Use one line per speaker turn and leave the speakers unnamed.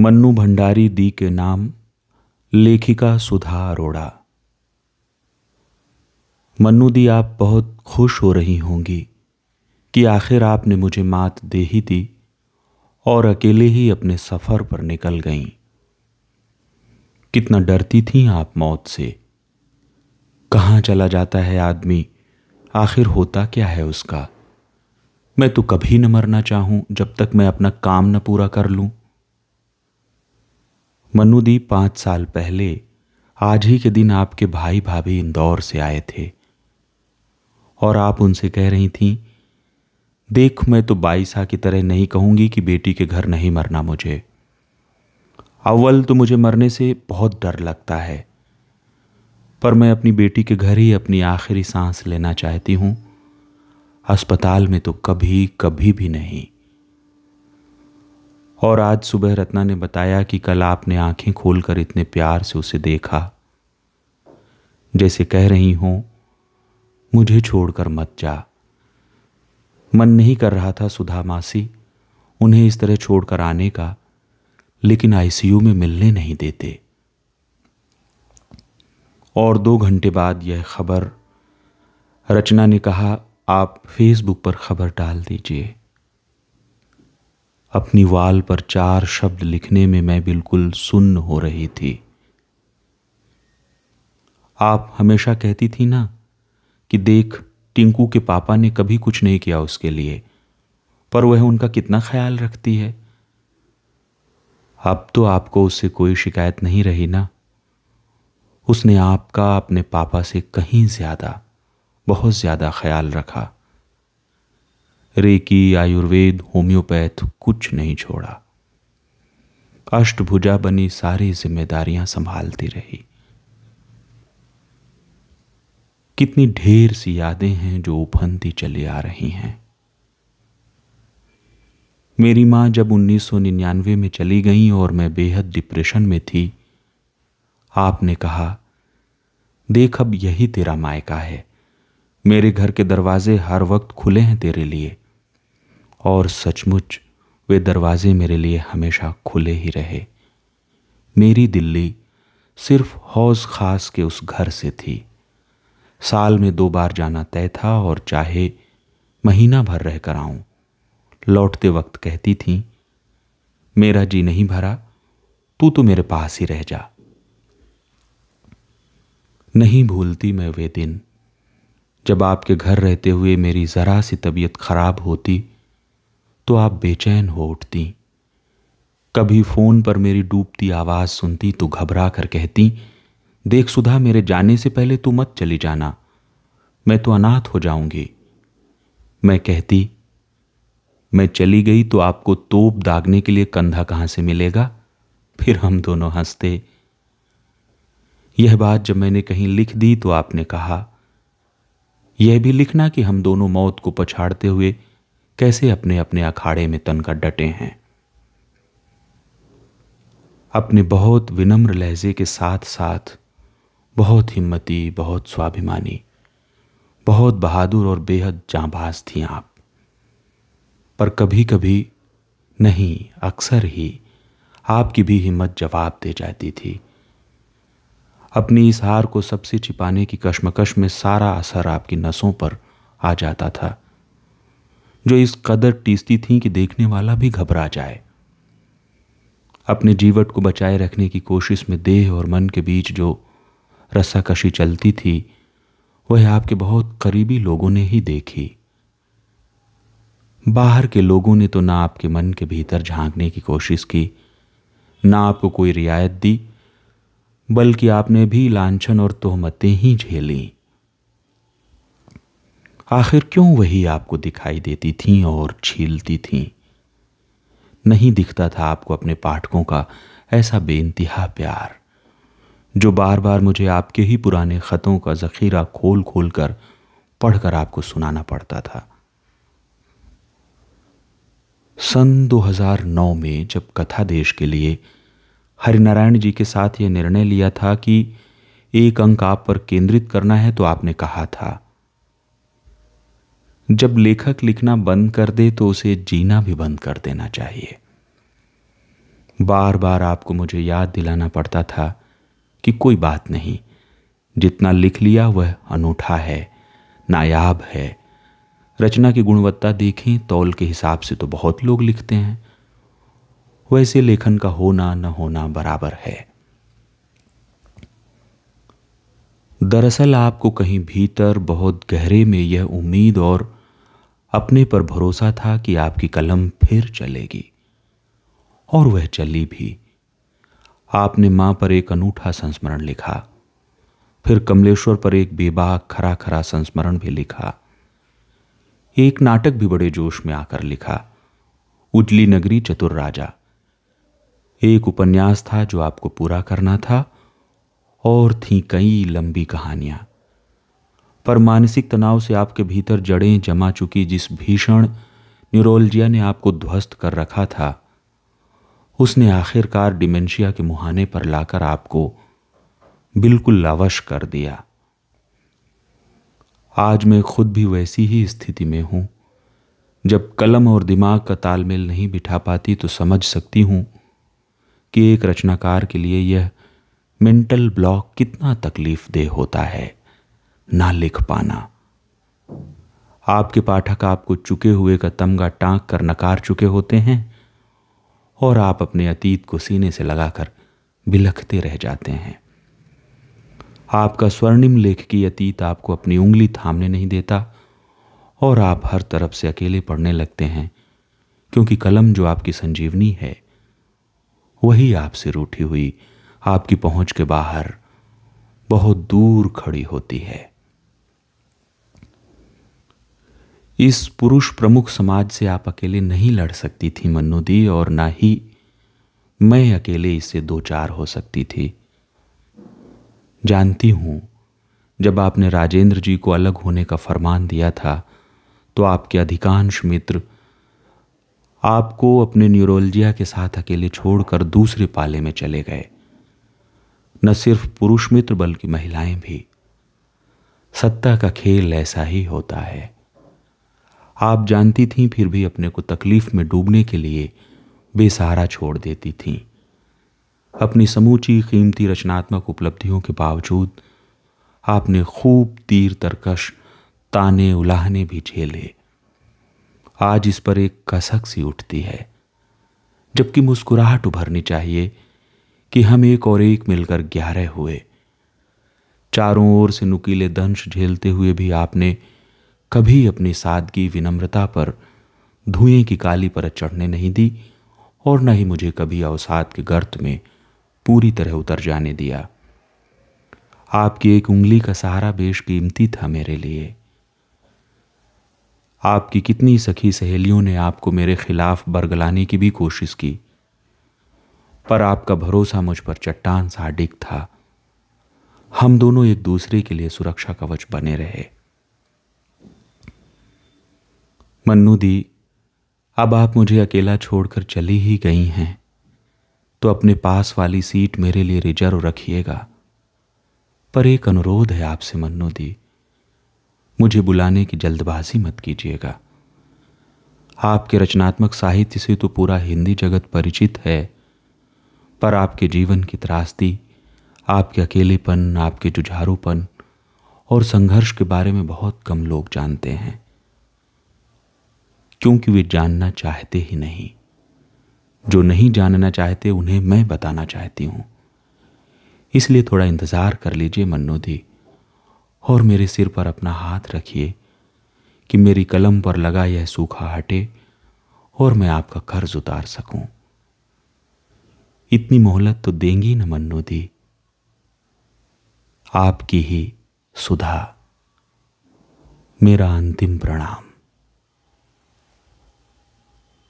मन्नू भंडारी दी के नाम, लेखिका सुधा अरोड़ा। मन्नू दी, आप बहुत खुश हो रही होंगी कि आखिर आपने मुझे मात दे ही दी और अकेले ही अपने सफ़र पर निकल गईं। कितना डरती थी आप मौत से। कहाँ चला जाता है आदमी? आखिर होता क्या है उसका? मैं तो कभी न मरना चाहूँ जब तक मैं अपना काम न पूरा कर लूँ। मनुदी पाँच साल पहले आज ही के दिन आपके भाई भाभी इंदौर से आए थे। और आप उनसे कह रही थीं, देख, मैं तो बाईसा की तरह नहीं कहूँगी कि बेटी के घर नहीं मरना मुझे। अव्वल तो मुझे मरने से बहुत डर लगता है, पर मैं अपनी बेटी के घर ही अपनी आखिरी सांस लेना चाहती हूँ। अस्पताल में तो कभी कभी भी नहीं। और आज सुबह रत्ना ने बताया कि कल आपने आँखें खोलकर इतने प्यार से उसे देखा। जैसे कह रही हूँ, मुझे छोड़कर मत जा। मन नहीं कर रहा था सुधा मासी उन्हें इस तरह छोड़कर आने का, लेकिन आईसीयू में मिलने नहीं देते। और दो घंटे बाद यह खबर, रचना ने कहा, आप फेसबुक पर खबर डाल दीजिए। अपनी वाल पर चार शब्द लिखने में मैं बिल्कुल सुन्न हो रही थी। आप हमेशा कहती थी ना कि देख, टिंकू के पापा ने कभी कुछ नहीं किया उसके लिए, पर वह उनका कितना ख्याल रखती है। अब तो आपको उससे कोई शिकायत नहीं रही ना। उसने आपका अपने पापा से कहीं ज़्यादा, बहुत ज़्यादा ख्याल रखा। रेकी, आयुर्वेद, होम्योपैथ कुछ नहीं छोड़ा। अष्टभुजा बनी सारी जिम्मेदारियाँ संभालती रही। कितनी ढेर सी यादें हैं जो उफनती चली आ रही हैं। मेरी माँ जब 1999 में चली गई और मैं बेहद डिप्रेशन में थी, आपने कहा, देख, अब यही तेरा मायका है। मेरे घर के दरवाजे हर वक्त खुले हैं तेरे लिए। और सचमुच वे दरवाजे मेरे लिए हमेशा खुले ही रहे। मेरी दिल्ली सिर्फ़ हौज खास के उस घर से थी। साल में दो बार जाना तय था और चाहे महीना भर रहकर आऊँ, लौटते वक्त कहती थी, मेरा जी नहीं भरा, तू तो मेरे पास ही रह जा। नहीं भूलती मैं वे दिन, जब आपके घर रहते हुए मेरी जरा सी तबीयत खराब होती तो आप बेचैन हो उठती। कभी फ़ोन पर मेरी डूबती आवाज़ सुनती तो घबरा कर कहती, देख सुधा, मेरे जाने से पहले तू मत चली जाना। मैं तो अनाथ हो जाऊँगी। मैं कहती, मैं चली गई तो आपको तोप दागने के लिए कंधा कहाँ से मिलेगा? फिर हम दोनों हँसते। यह बात जब मैंने कहीं लिख दी तो आपने कहा, यह भी लिखना कि हम दोनों मौत को पछाड़ते हुए कैसे अपने अपने अखाड़े में तनकर डटे हैं? अपने बहुत विनम्र लहजे के साथ साथ बहुत हिम्मती, बहुत स्वाभिमानी, बहुत बहादुर और बेहद जांबाज थी आप। पर कभी कभी नहीं, अक्सर ही आपकी भी हिम्मत जवाब दे जाती थी। अपनी इस हार को सबसे छिपाने की कश्मकश में सारा असर आपकी नसों पर आ जाता था। जो इस कदर टीसती थी कि देखने वाला भी घबरा जाए। अपने जीवट को बचाए रखने की कोशिश में देह और मन के बीच जो रस्साकशी चलती थी, वह आपके बहुत करीबी लोगों ने ही देखी। बाहर के लोगों ने तो ना आपके मन के भीतर झांकने की कोशिश की, ना आपको कोई रियायत दी, बल्कि आपने भी लांछन और तोहमतें ही झेली। आखिर क्यों वही आपको दिखाई देती थीं और छीलती थीं? नहीं दिखता था आपको अपने पाठकों का ऐसा बेइंतहा प्यार, जो बार बार मुझे आपके ही पुराने खतों का जखीरा खोल खोल कर पढ़कर आपको सुनाना पड़ता था। सन 2009 में जब कथा देश के लिए हरिनारायण जी के साथ यह निर्णय लिया था कि एक अंक आप पर केंद्रित करना है तो आपने कहा था जब लेखक लिखना बंद कर दे तो उसे जीना भी बंद कर देना चाहिए। बार बार आपको मुझे याद दिलाना पड़ता था कि कोई बात नहीं, जितना लिख लिया वह अनूठा है, नायाब है। रचना की गुणवत्ता देखें, तौल के हिसाब से तो बहुत लोग लिखते हैं। वैसे लेखन का होना न होना बराबर है। दरअसल आपको कहीं भीतर बहुत गहरे में यह उम्मीद और अपने पर भरोसा था कि आपकी कलम फिर चलेगी। और वह चली भी। आपने माँ पर एक अनूठा संस्मरण लिखा। फिर कमलेश्वर पर एक बेबाक खरा खरा संस्मरण भी लिखा। एक नाटक भी बड़े जोश में आकर लिखा। उजली नगरी चतुर राजा। एक उपन्यास था जो आपको पूरा करना था, और थी कई लंबी कहानियाँ। पर मानसिक तनाव से आपके भीतर जड़ें जमा चुकी जिस भीषण न्यूरोलजिया ने आपको ध्वस्त कर रखा था, उसने आखिरकार डिमेंशिया के मुहाने पर लाकर आपको बिल्कुल लवश कर दिया। आज मैं खुद भी वैसी ही स्थिति में हूँ। जब कलम और दिमाग का तालमेल नहीं बिठा पाती तो समझ सकती हूँ कि एक रचनाकार के लिए यह मेंटल ब्लॉक कितना तकलीफ़ दे होता है। ना लिख पाना। आपके पाठक आपको चुके हुए का तमगा टांक कर नकार चुके होते हैं और आप अपने अतीत को सीने से लगाकर बिलखते रह जाते हैं। आपका स्वर्णिम लेख की अतीत आपको अपनी उंगली थामने नहीं देता और आप हर तरफ़ से अकेले पढ़ने लगते हैं, क्योंकि कलम जो आपकी संजीवनी है, वही आपसे रूठी हुई, आपकी पहुँच के बाहर बहुत दूर खड़ी होती है। इस पुरुष प्रमुख समाज से आप अकेले नहीं लड़ सकती थी, मन्नू दी, और ना ही मैं अकेले इससे दो चार हो सकती थी। जानती हूँ, जब आपने राजेंद्र जी को अलग होने का फरमान दिया था तो आपके अधिकांश मित्र आपको अपने न्यूरोलजिया के साथ अकेले छोड़कर दूसरे पाले में चले गए। न सिर्फ़ पुरुष मित्र, बल्कि महिलाएँ भी। सत्ता का खेल ऐसा ही होता है। आप जानती थीं, फिर भी अपने को तकलीफ़ में डूबने के लिए बेसहारा छोड़ देती थीं। अपनी समूची, कीमती, रचनात्मक उपलब्धियों के बावजूद आपने खूब तीर तरकश, ताने उलाहने भी झेले। आज इस पर एक कसक सी उठती है, जबकि मुस्कुराहट उभरनी चाहिए कि हम एक और एक मिलकर ग्यारह हुए। चारों ओर से नुकीले दंश झेलते हुए भी आपने कभी अपनी सादगी विनम्रता पर धुएँ की काली परत चढ़ने नहीं दी और न ही मुझे कभी अवसाद के गर्त में पूरी तरह उतर जाने दिया। आपकी एक उंगली का सहारा बेशकीमती था मेरे लिए। आपकी कितनी सखी सहेलियों ने आपको मेरे खिलाफ बरगलाने की भी कोशिश की, पर आपका भरोसा मुझ पर चट्टान सा डिग था। हम दोनों एक दूसरे के लिए सुरक्षा कवच बने रहे। मन्नू दी, अब आप मुझे अकेला छोड़कर चली ही गई हैं तो अपने पास वाली सीट मेरे लिए रिज़र्व रखिएगा। पर एक अनुरोध है आपसे, मन्नू दी, मुझे बुलाने की जल्दबाजी मत कीजिएगा। आपके रचनात्मक साहित्य से तो पूरा हिंदी जगत परिचित है, पर आपके जीवन की त्रासदी, आपके अकेलेपन, आपके जुझारूपन और संघर्ष के बारे में बहुत कम लोग जानते हैं। क्योंकि वे जानना चाहते ही नहीं। जो नहीं जानना चाहते, उन्हें मैं बताना चाहती हूँ। इसलिए थोड़ा इंतज़ार कर लीजिए मन्नू दी और मेरे सिर पर अपना हाथ रखिए कि मेरी कलम पर लगा यह सूखा हटे और मैं आपका कर्ज उतार सकूँ। इतनी मोहलत तो देंगी न मन्नू दी आपकी ही सुधा। मेरा अंतिम प्रणाम।